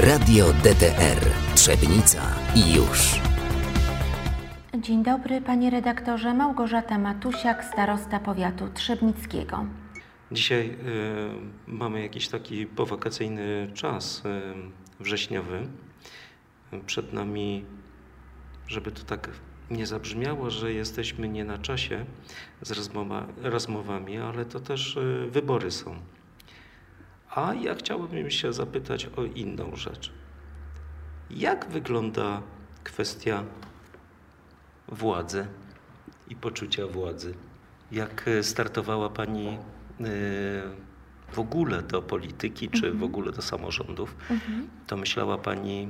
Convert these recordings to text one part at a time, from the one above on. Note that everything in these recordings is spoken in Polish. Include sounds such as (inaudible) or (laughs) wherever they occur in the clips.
Radio DTR Trzebnica i już. Dzień dobry, panie redaktorze. Małgorzata Matusiak, starosta powiatu trzebnickiego. Dzisiaj y, mamy jakiś taki powakacyjny czas y, wrześniowy. Przed nami, żeby to tak nie zabrzmiało, że jesteśmy nie na czasie z rozmowa, rozmowami, ale to też y, wybory są. A ja chciałbym się zapytać o inną rzecz. Jak wygląda kwestia władzy i poczucia władzy? Jak startowała Pani y, w ogóle do polityki, czy w ogóle do samorządów, to myślała Pani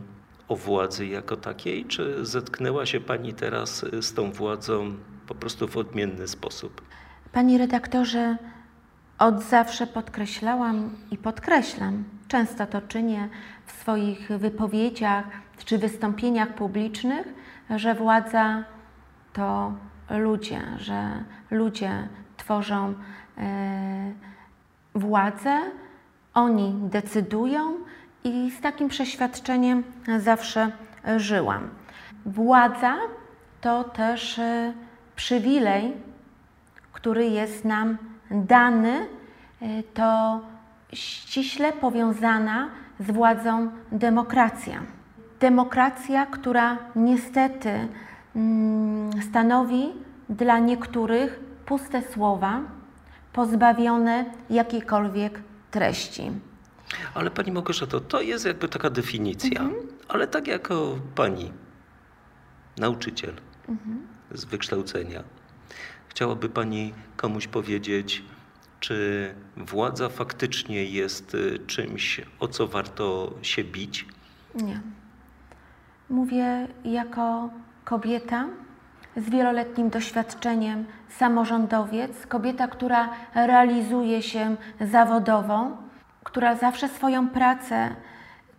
o władzy jako takiej, czy zetknęła się Pani teraz z tą władzą po prostu w odmienny sposób? Panie redaktorze, od zawsze podkreślałam i podkreślam, często to czynię w swoich wypowiedziach czy wystąpieniach publicznych, że władza to ludzie, że ludzie tworzą e, władzę, oni decydują i z takim przeświadczeniem zawsze żyłam. Władza to też e, przywilej, który jest nam dany, e, to ściśle powiązana z władzą demokracja. Demokracja, która niestety mm, stanowi dla niektórych puste słowa, pozbawione jakiejkolwiek treści. Ale Pani Małgorzato, to jest jakby taka definicja, ale tak jako Pani, nauczyciel z wykształcenia, chciałaby Pani komuś powiedzieć, czy władza faktycznie jest y, czymś, o co warto się bić? Nie. Mówię jako kobieta z wieloletnim doświadczeniem, samorządowiec, kobieta, która realizuje się zawodowo, która zawsze swoją pracę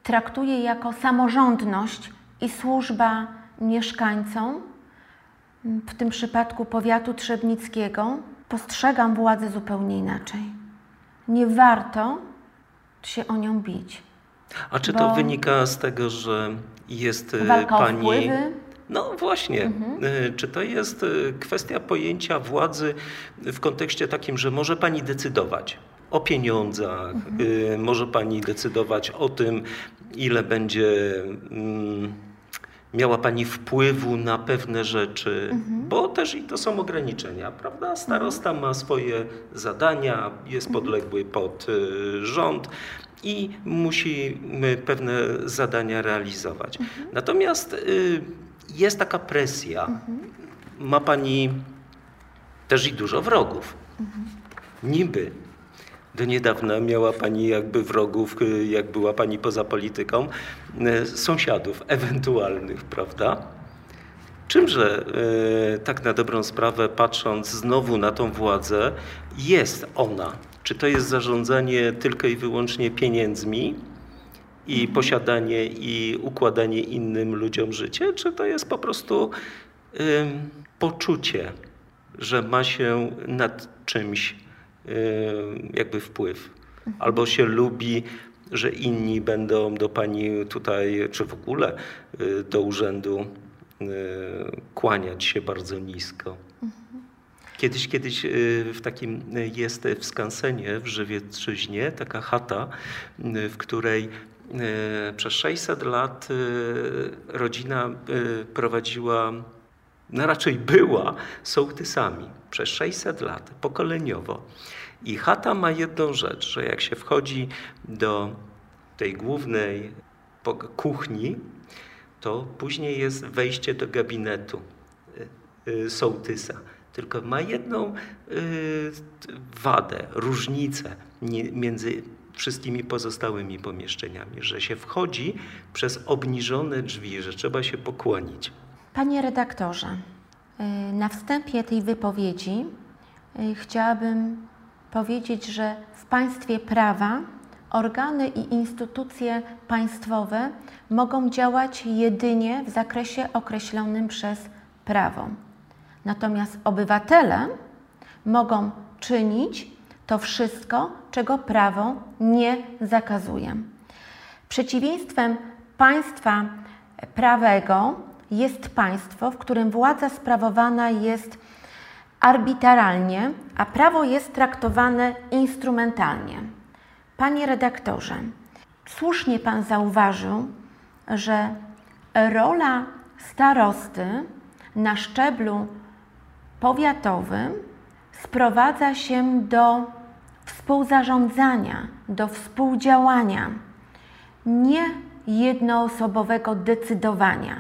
traktuje jako samorządność i służba mieszkańcom, w tym przypadku powiatu trzebnickiego, postrzegam władzę zupełnie inaczej. Nie warto się o nią bić. A czy to wynika z tego, że jest o Pani... wpływy? No właśnie. Y, Czy to jest y, kwestia pojęcia władzy w kontekście takim, że może Pani decydować o pieniądzach, y, może Pani decydować o tym, ile będzie mm, miała Pani wpływu na pewne rzeczy, bo też i to są ograniczenia, prawda? Starosta ma swoje zadania, jest podległy pod y, rząd i musi pewne zadania realizować. Natomiast y, jest taka presja. Ma Pani też i dużo wrogów. Niby. Do niedawna miała Pani jakby wrogów, y, jak była Pani poza polityką, y, sąsiadów ewentualnych, prawda? Czymże y, tak na dobrą sprawę, patrząc znowu na tą władzę, jest ona? Czy to jest zarządzanie tylko i wyłącznie pieniędzmi i posiadanie i układanie innym ludziom życie, czy to jest po prostu poczucie, że ma się nad czymś ym, jakby wpływ, albo się lubi, że inni będą do pani tutaj, czy w ogóle y, do urzędu y, kłaniać się bardzo nisko. Kiedyś, kiedyś y, w takim y, jest w Skansenie w Żywietrzyźnie taka chata, y, w której y, przez 600 lat y, rodzina y, prowadziła, no raczej była sołtysami przez 600 lat, pokoleniowo. I chata ma jedną rzecz, że jak się wchodzi do tej głównej kuchni, to później jest wejście do gabinetu y, y, sołtysa. Tylko ma jedną y, wadę, różnicę między wszystkimi pozostałymi pomieszczeniami, że się wchodzi przez obniżone drzwi, że trzeba się pokłonić. Panie redaktorze, y, na wstępie tej wypowiedzi y, chciałabym powiedzieć, że w państwie prawa organy i instytucje państwowe mogą działać jedynie w zakresie określonym przez prawo. Natomiast obywatele mogą czynić to wszystko, czego prawo nie zakazuje. Przeciwieństwem państwa prawego jest państwo, w którym władza sprawowana jest arbitralnie, a prawo jest traktowane instrumentalnie. Panie redaktorze, słusznie Pan zauważył, że rola starosty na szczeblu powiatowym sprowadza się do współzarządzania, do współdziałania, nie jednoosobowego decydowania.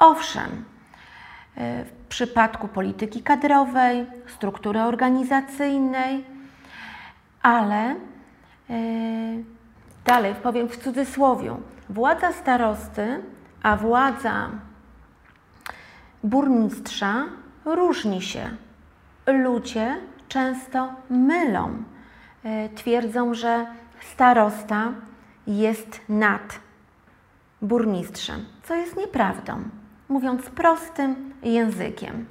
Owszem, e, w przypadku polityki kadrowej, struktury organizacyjnej, ale e, dalej powiem w cudzysłowie, władza starosty, a władza burmistrza różni się. Ludzie często mylą. E, twierdzą, że starosta jest nad burmistrzem, co jest nieprawdą. Mówiąc prostym językiem,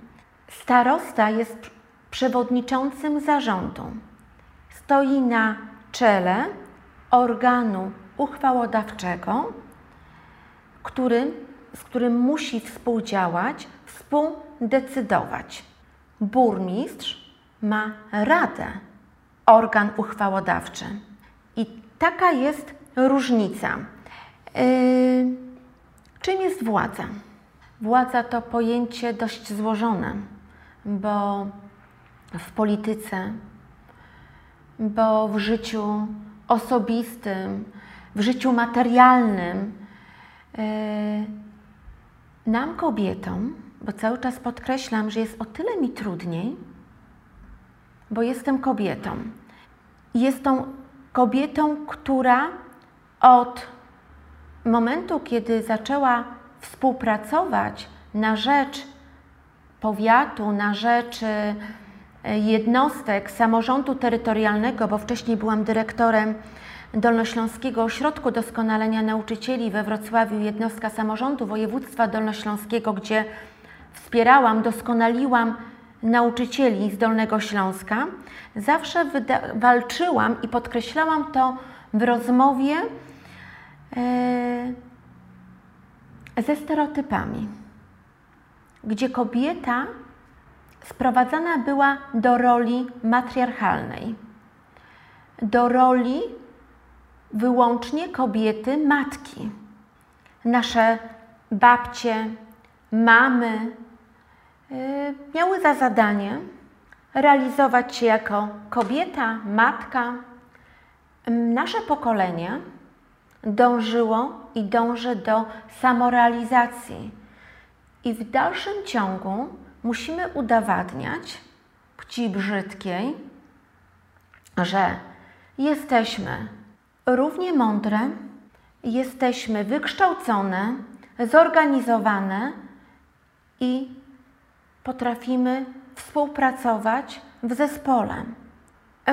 starosta jest przewodniczącym zarządu. Stoi na czele organu uchwałodawczego, który, z którym musi współdziałać, współdecydować. Burmistrz ma radę, organ uchwałodawczy. I taka jest różnica. Yy, czym jest władza? Władza to pojęcie dość złożone, bo w polityce, bo w życiu osobistym, w życiu materialnym, yy, nam kobietom, bo cały czas podkreślam, że jest o tyle mi trudniej, bo jestem kobietą. Jestem kobietą, która od momentu, kiedy zaczęła współpracować na rzecz powiatu, na rzecz e, jednostek samorządu terytorialnego, bo wcześniej byłam dyrektorem Dolnośląskiego Ośrodku Doskonalenia Nauczycieli we Wrocławiu, jednostka samorządu województwa dolnośląskiego, gdzie wspierałam, doskonaliłam nauczycieli z Dolnego Śląska, zawsze walczyłam i podkreślałam to w rozmowie e, ze stereotypami, gdzie kobieta sprowadzana była do roli matriarchalnej, do roli wyłącznie kobiety matki. Nasze babcie, mamy y, miały za zadanie realizować się jako kobieta, matka. Nasze pokolenie dążyło i dąży do samorealizacji. I w dalszym ciągu musimy udowadniać płci brzydkiej, że jesteśmy równie mądre, jesteśmy wykształcone, zorganizowane i potrafimy współpracować w zespole.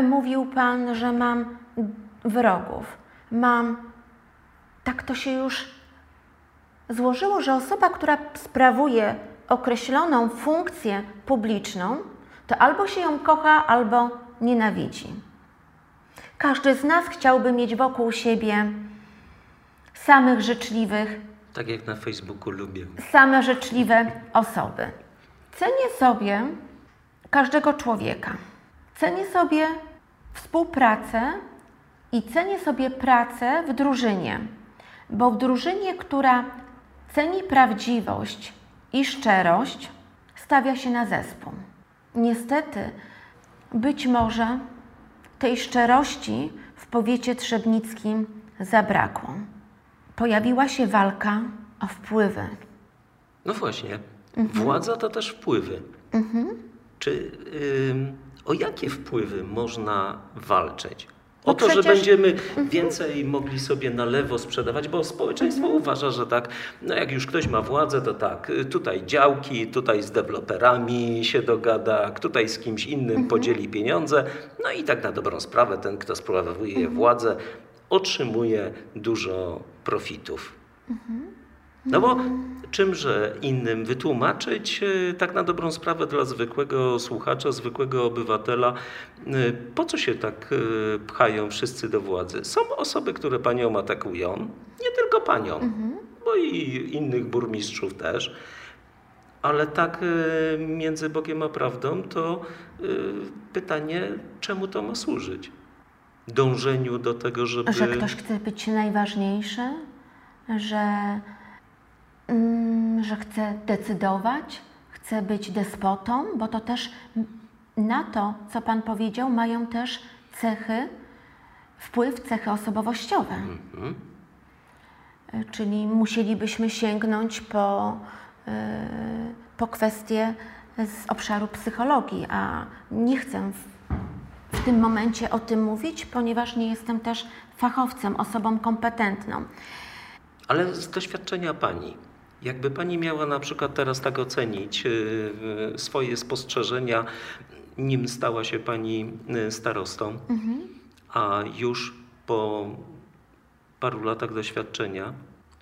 Mówił Pan, że mam wrogów. Mam. Tak to się już złożyło, że osoba, która sprawuje określoną funkcję publiczną, to albo się ją kocha, albo nienawidzi. Każdy z nas chciałby mieć wokół siebie samych życzliwych, tak jak na Facebooku lubię, same życzliwe osoby. Cenię sobie każdego człowieka. Cenię sobie współpracę i cenię sobie pracę w drużynie, bo w drużynie, która ceni prawdziwość i szczerość, stawia się na zespół. Niestety, być może tej szczerości w powiecie trzebnickim zabrakło. Pojawiła się walka o wpływy. No właśnie, mhm. władza to też wpływy. Mhm. Czy y, o jakie wpływy można walczyć? O to, przecież... że będziemy mhm. więcej mogli sobie na lewo sprzedawać, bo społeczeństwo mhm. uważa, że tak, no jak już ktoś ma władzę, to tak, tutaj działki, tutaj z deweloperami się dogada, tutaj z kimś innym mhm. podzieli pieniądze, no i tak na dobrą sprawę ten, kto sprawuje władzę, otrzymuje dużo profitów. No bo czymże innym wytłumaczyć, e, tak na dobrą sprawę dla zwykłego słuchacza, zwykłego obywatela, e, po co się tak e, pchają wszyscy do władzy? Są osoby, które panią atakują, nie tylko panią, mhm. bo i innych burmistrzów też. Ale tak między Bogiem a prawdą, to pytanie, czemu to ma służyć? Dążeniu do tego, żeby. Że ktoś chce być najważniejszy, że że chce decydować, chce być despotą, bo to też na to, co Pan powiedział, mają też cechy, wpływ, cechy osobowościowe. Mhm. E, czyli musielibyśmy sięgnąć po, e, po kwestie z obszaru psychologii, a nie chcę w, w tym momencie o tym mówić, ponieważ nie jestem też fachowcem, osobą kompetentną. Ale z doświadczenia Pani, jakby Pani miała na przykład teraz tak ocenić y, swoje spostrzeżenia, nim stała się Pani y, starostą, mhm. a już po paru latach doświadczenia?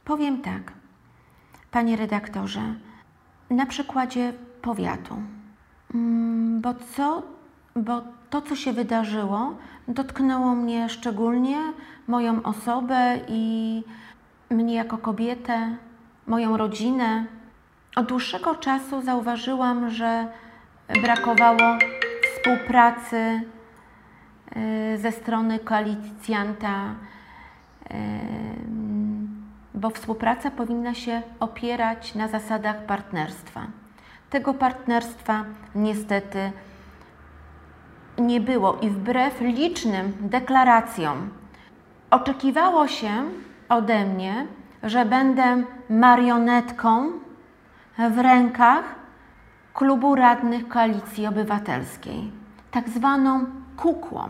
Powiem tak, Panie redaktorze, na przykładzie powiatu, mm, bo co, bo to, co się wydarzyło, dotknęło mnie szczególnie, moją osobę i mnie jako kobietę, moją rodzinę. Od dłuższego czasu zauważyłam, że brakowało współpracy y, ze strony koalicjanta, y, bo współpraca powinna się opierać na zasadach partnerstwa. Tego partnerstwa niestety nie było i wbrew licznym deklaracjom oczekiwało się ode mnie, że będę marionetką w rękach klubu radnych Koalicji Obywatelskiej, tak zwaną kukłą,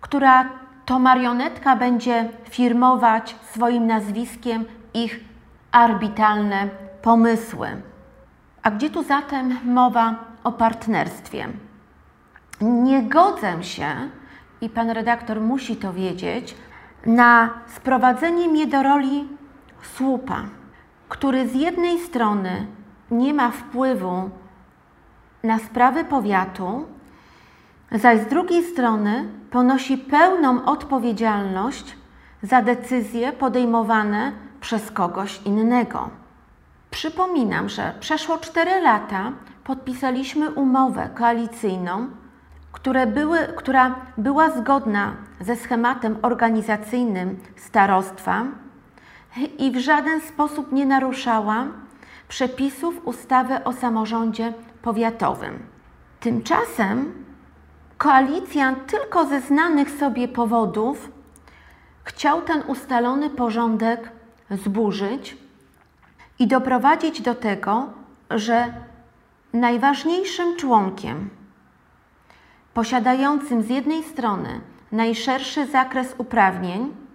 która to marionetka będzie firmować swoim nazwiskiem ich arbitralne pomysły. A gdzie tu zatem mowa o partnerstwie? Nie godzę się, i pan redaktor musi to wiedzieć, na sprowadzenie mnie do roli słupa, który z jednej strony nie ma wpływu na sprawy powiatu, zaś z drugiej strony ponosi pełną odpowiedzialność za decyzje podejmowane przez kogoś innego. Przypominam, że przeszło 4 lata podpisaliśmy umowę koalicyjną, były, która była zgodna ze schematem organizacyjnym starostwa i w żaden sposób nie naruszała przepisów ustawy o samorządzie powiatowym. Tymczasem koalicjant tylko ze znanych sobie powodów chciał ten ustalony porządek zburzyć i doprowadzić do tego, że najważniejszym członkiem, posiadającym z jednej strony najszerszy zakres uprawnień,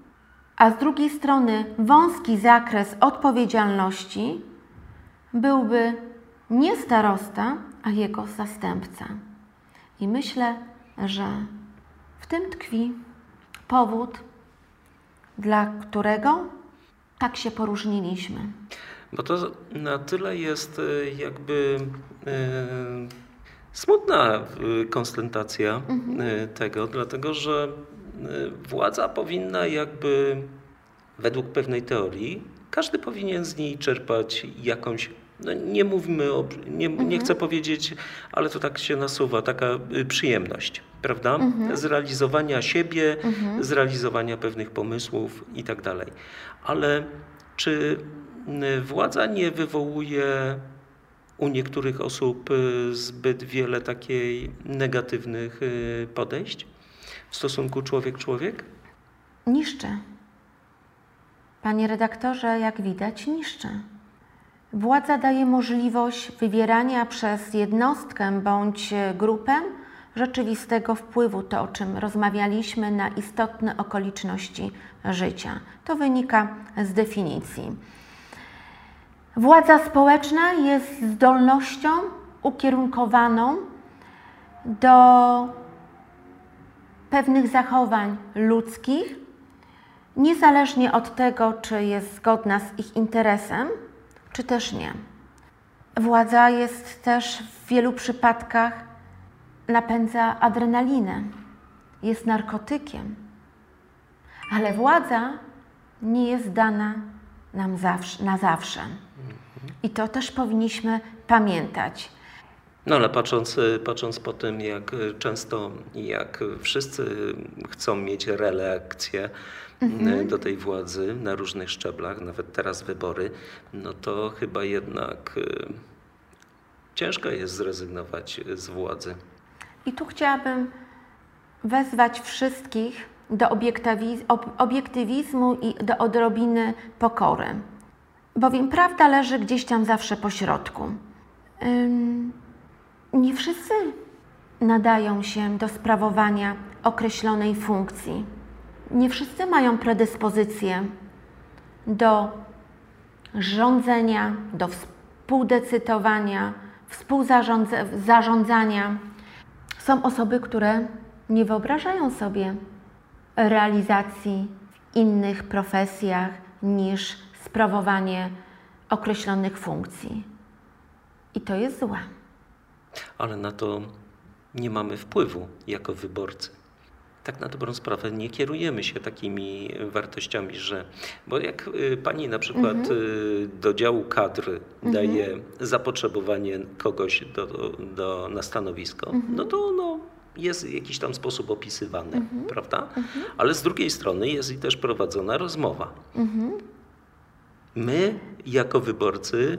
a z drugiej strony wąski zakres odpowiedzialności, byłby nie starosta, a jego zastępca. I myślę, że w tym tkwi powód, dla którego tak się poróżniliśmy. Bo to na tyle jest e, jakby e, smutna e, konstatacja mhm. tego, dlatego że władza powinna jakby według pewnej teorii, każdy powinien z niej czerpać jakąś no nie mówmy o, nie, mhm. nie chcę powiedzieć, ale to tak się nasuwa, taka y, przyjemność, prawda? Mhm. Zrealizowania siebie, mhm. zrealizowania pewnych pomysłów i tak dalej. Ale czy y, władza nie wywołuje u niektórych osób y, zbyt wiele takiej negatywnych podejść w stosunku człowiek-człowiek? Niszczy. Panie redaktorze, jak widać, niszczy. Władza daje możliwość wywierania przez jednostkę bądź grupę rzeczywistego wpływu, to o czym rozmawialiśmy, na istotne okoliczności życia. To wynika z definicji. Władza społeczna jest zdolnością ukierunkowaną do pewnych zachowań ludzkich, niezależnie od tego, czy jest zgodna z ich interesem, czy też nie. Władza jest też w wielu przypadkach napędza adrenalinę, jest narkotykiem, ale władza nie jest dana nam zawsze, na zawsze. I to też powinniśmy pamiętać. No ale patrząc, patrząc po tym, jak często, jak wszyscy chcą mieć reelekcję mhm. do tej władzy na różnych szczeblach, nawet teraz wybory, no to chyba jednak y, ciężko jest zrezygnować z władzy. I tu chciałabym wezwać wszystkich do obiektywizmu i do odrobiny pokory, bowiem prawda leży gdzieś tam zawsze po środku. Nie wszyscy nadają się do sprawowania określonej funkcji. Nie wszyscy mają predyspozycję do rządzenia, do współdecydowania, współzarządzania. Są osoby, które nie wyobrażają sobie realizacji w innych profesjach niż sprawowanie określonych funkcji. I to jest złe. Ale na to nie mamy wpływu jako wyborcy. Tak na dobrą sprawę nie kierujemy się takimi wartościami, że. Bo jak y, pani na przykład mhm. Y, do działu kadr mhm. daje zapotrzebowanie kogoś do, do, na stanowisko, mhm. no to ono jest w jakiś tam sposób opisywany, mhm. prawda? Mhm. Ale z drugiej strony jest i też prowadzona rozmowa. My, jako wyborcy,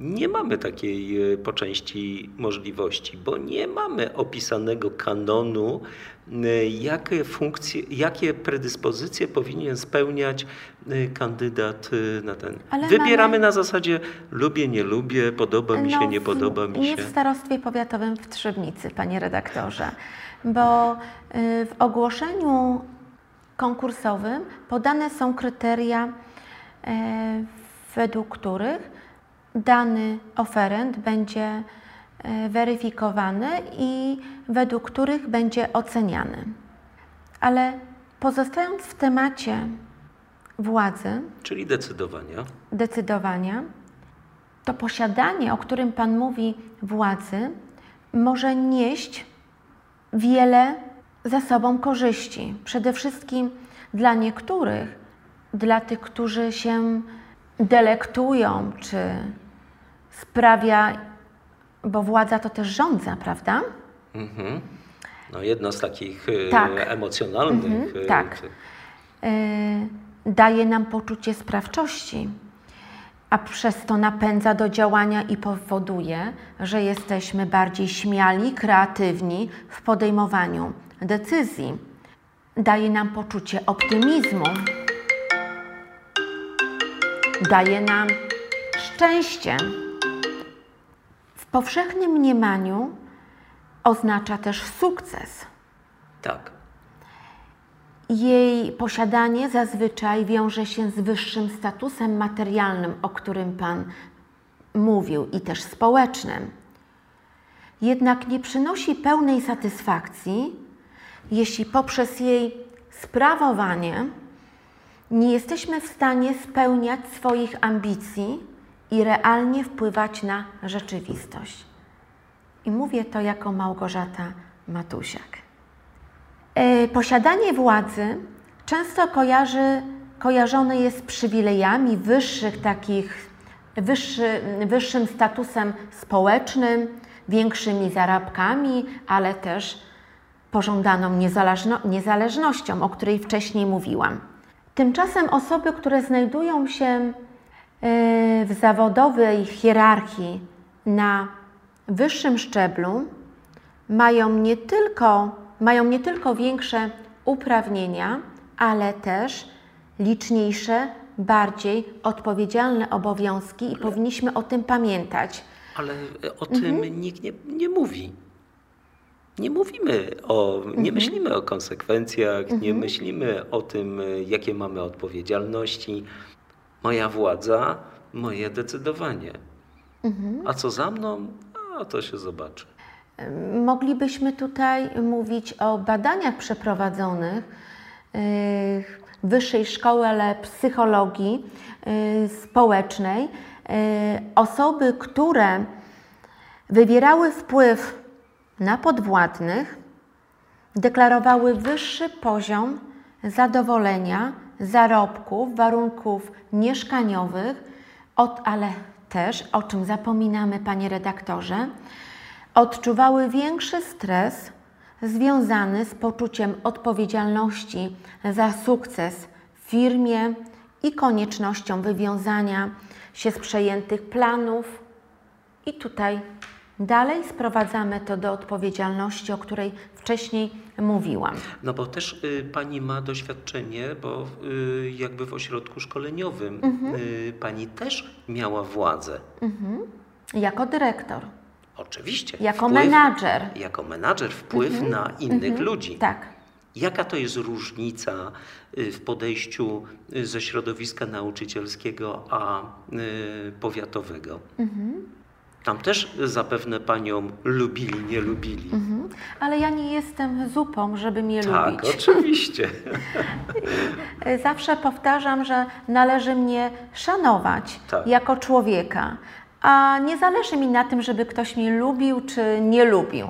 nie mamy takiej e, po części możliwości, bo nie mamy opisanego kanonu, e, jakie funkcje, jakie predyspozycje powinien spełniać e, kandydat na ten. Ale Wybieramy mamy... na zasadzie lubię, nie lubię, podoba mi się, no, nie podoba mi się. Nie w starostwie powiatowym w Trzebnicy, panie redaktorze, bo w ogłoszeniu konkursowym podane są kryteria, według których dany oferent będzie e, weryfikowany i według których będzie oceniany. Ale pozostając w temacie władzy, czyli decydowania, decydowania, to posiadanie, o którym Pan mówi, władzy, może nieść wiele za sobą korzyści. Przede wszystkim dla niektórych, dla tych, którzy się delektują, czy sprawia, bo władza to też rządza, prawda? Mhm. No jedno z takich y, tak. emocjonalnych. Mhm, y, tak. Y, daje nam poczucie sprawczości, a przez to napędza do działania i powoduje, że jesteśmy bardziej śmiali, kreatywni w podejmowaniu decyzji. Daje nam poczucie optymizmu daje nam szczęście. W powszechnym mniemaniu oznacza też sukces. Tak. Jej posiadanie zazwyczaj wiąże się z wyższym statusem materialnym, o którym Pan mówił, i też społecznym. Jednak nie przynosi pełnej satysfakcji, jeśli poprzez jej sprawowanie nie jesteśmy w stanie spełniać swoich ambicji i realnie wpływać na rzeczywistość. I mówię to jako Małgorzata Matusiak. E, posiadanie władzy często kojarzy, kojarzone jest z przywilejami wyższych takich, wyższy, wyższym statusem społecznym, większymi zarobkami, ale też pożądaną niezależno, niezależnością, o której wcześniej mówiłam. Tymczasem osoby, które znajdują się w zawodowej hierarchii na wyższym szczeblu, mają nie tylko, mają nie tylko większe uprawnienia, ale też liczniejsze, bardziej odpowiedzialne obowiązki i powinniśmy o tym pamiętać. Ale o tym mhm. nikt nie, nie mówi nie mówimy o, nie mhm. myślimy o konsekwencjach, mhm. nie myślimy o tym, jakie mamy odpowiedzialności. Moja władza, moje decydowanie. Mhm. A co za mną, a to się zobaczy. Moglibyśmy tutaj mówić o badaniach przeprowadzonych w Wyższej Szkoły Psychologii y, Społecznej osoby, które wywierały wpływ na podwładnych, deklarowały wyższy poziom zadowolenia, zarobków, warunków mieszkaniowych, od, ale też, o czym zapominamy, panie redaktorze, odczuwały większy stres związany z poczuciem odpowiedzialności za sukces w firmie i koniecznością wywiązania się z przejętych planów. I tutaj dalej sprowadzamy to do odpowiedzialności, o której wcześniej mówiłam. No bo też y, pani ma doświadczenie, bo y, jakby w ośrodku szkoleniowym y, pani też miała władzę. Jako dyrektor, Oczywiście. jako wpływ- menadżer. Jako menadżer wpływ na innych ludzi. Tak. Jaka to jest różnica y, w podejściu y, ze środowiska nauczycielskiego a y, powiatowego? Tam też zapewne panią lubili, nie lubili. Mhm. Ale ja nie jestem zupą, żeby mnie Tak, lubić. oczywiście. (laughs) Zawsze powtarzam, że należy mnie szanować Tak. jako człowieka, a nie zależy mi na tym, żeby ktoś mnie lubił czy nie lubił.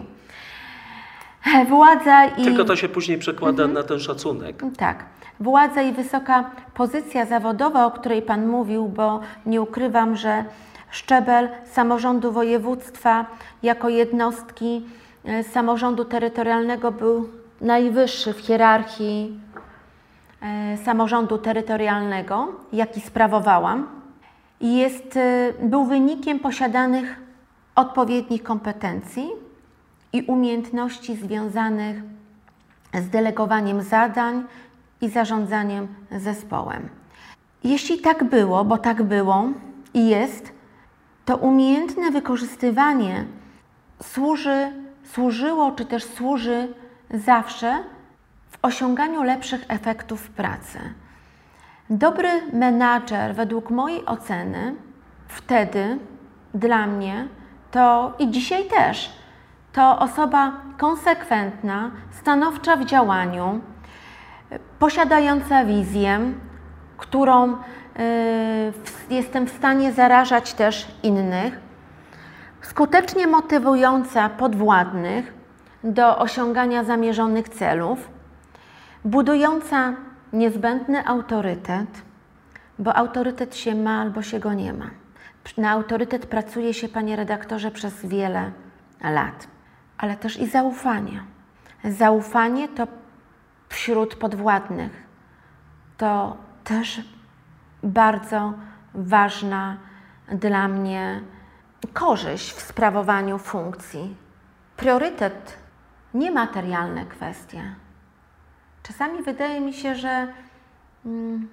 Władza i. Tylko to się później przekłada Mhm. na ten szacunek. Tak. Władza i wysoka pozycja zawodowa, o której Pan mówił, bo nie ukrywam, że szczebel samorządu województwa jako jednostki e, samorządu terytorialnego był najwyższy w hierarchii e, samorządu terytorialnego, jaki sprawowałam. I Jest, e, był wynikiem posiadanych odpowiednich kompetencji i umiejętności związanych z delegowaniem zadań i zarządzaniem zespołem. Jeśli tak było, bo tak było i jest, to umiejętne wykorzystywanie służy, służyło czy też służy zawsze w osiąganiu lepszych efektów pracy. Dobry menadżer, według mojej oceny, wtedy dla mnie to i dzisiaj też, to osoba konsekwentna, stanowcza w działaniu, posiadająca wizję, którą jestem w stanie zarażać też innych, skutecznie motywująca podwładnych do osiągania zamierzonych celów, budująca niezbędny autorytet, bo autorytet się ma albo się go nie ma. Na autorytet pracuje się, panie redaktorze, przez wiele lat, ale też i zaufanie. Zaufanie to wśród podwładnych to też bardzo ważna dla mnie korzyść w sprawowaniu funkcji. Priorytet, niematerialne kwestie. Czasami wydaje mi się, że mm,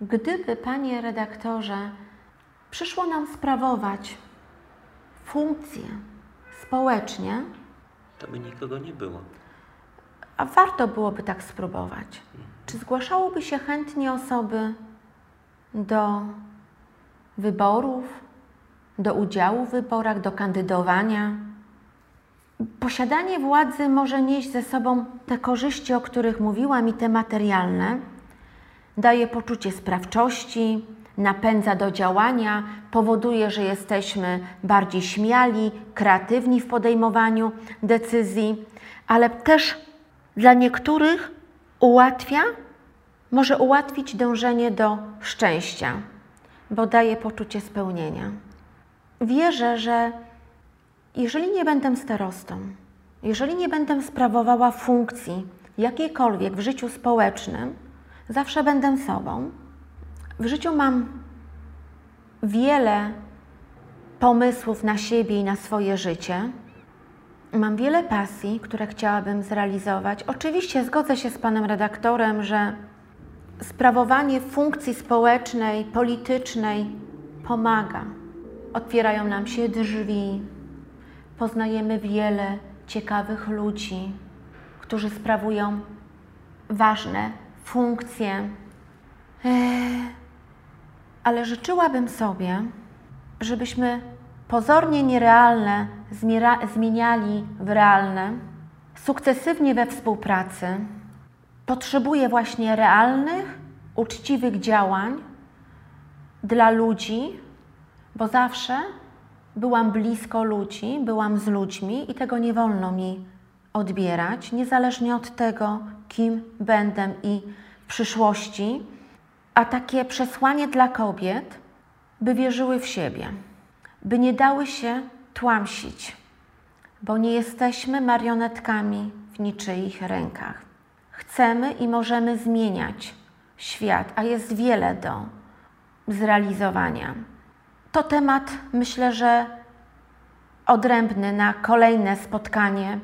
gdyby, panie redaktorze, przyszło nam sprawować funkcje społecznie, To by nikogo nie było. a warto byłoby tak spróbować. Czy zgłaszałoby się chętnie osoby do wyborów, do udziału w wyborach, do kandydowania? Posiadanie władzy może nieść ze sobą te korzyści, o których mówiłam, i te materialne. Daje poczucie sprawczości, napędza do działania, powoduje, że jesteśmy bardziej śmiali, kreatywni w podejmowaniu decyzji, ale też dla niektórych ułatwia, może ułatwić dążenie do szczęścia, bo daje poczucie spełnienia. Wierzę, że jeżeli nie będę starostą, jeżeli nie będę sprawowała funkcji jakiejkolwiek w życiu społecznym, zawsze będę sobą. W życiu mam wiele pomysłów na siebie i na swoje życie. Mam wiele pasji, które chciałabym zrealizować. Oczywiście zgodzę się z panem redaktorem, że sprawowanie funkcji społecznej, politycznej pomaga. Otwierają nam się drzwi, poznajemy wiele ciekawych ludzi, którzy sprawują ważne funkcje. Ale życzyłabym sobie, żebyśmy pozornie nierealne zmieniali w realne, sukcesywnie we współpracy. Potrzebuję właśnie realnych, uczciwych działań dla ludzi, bo zawsze byłam blisko ludzi, byłam z ludźmi i tego nie wolno mi odbierać, niezależnie od tego, kim będę i w przyszłości. A takie przesłanie dla kobiet, by wierzyły w siebie, by nie dały się tłamsić, bo nie jesteśmy marionetkami w niczyich rękach. Chcemy i możemy zmieniać świat, a jest wiele do zrealizowania. To temat, myślę, że odrębny na kolejne spotkanie,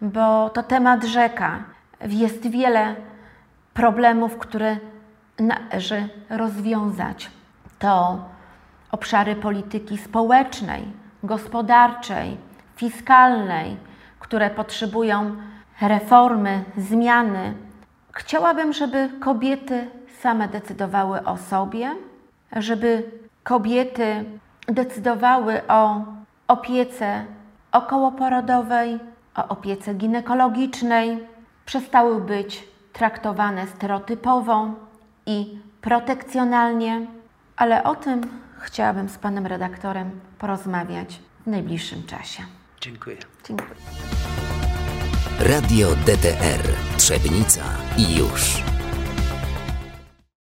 bo to temat rzeka. Jest wiele problemów, które należy rozwiązać. To obszary polityki społecznej, gospodarczej, fiskalnej, które potrzebują reformy, zmiany. Chciałabym, żeby kobiety same decydowały o sobie, żeby kobiety decydowały o opiece okołoporodowej, o opiece ginekologicznej, przestały być traktowane stereotypowo i protekcjonalnie, ale o tym chciałabym z panem redaktorem porozmawiać w najbliższym czasie. Dziękuję. Dziękuję. Radio DTR Trzebnica i już.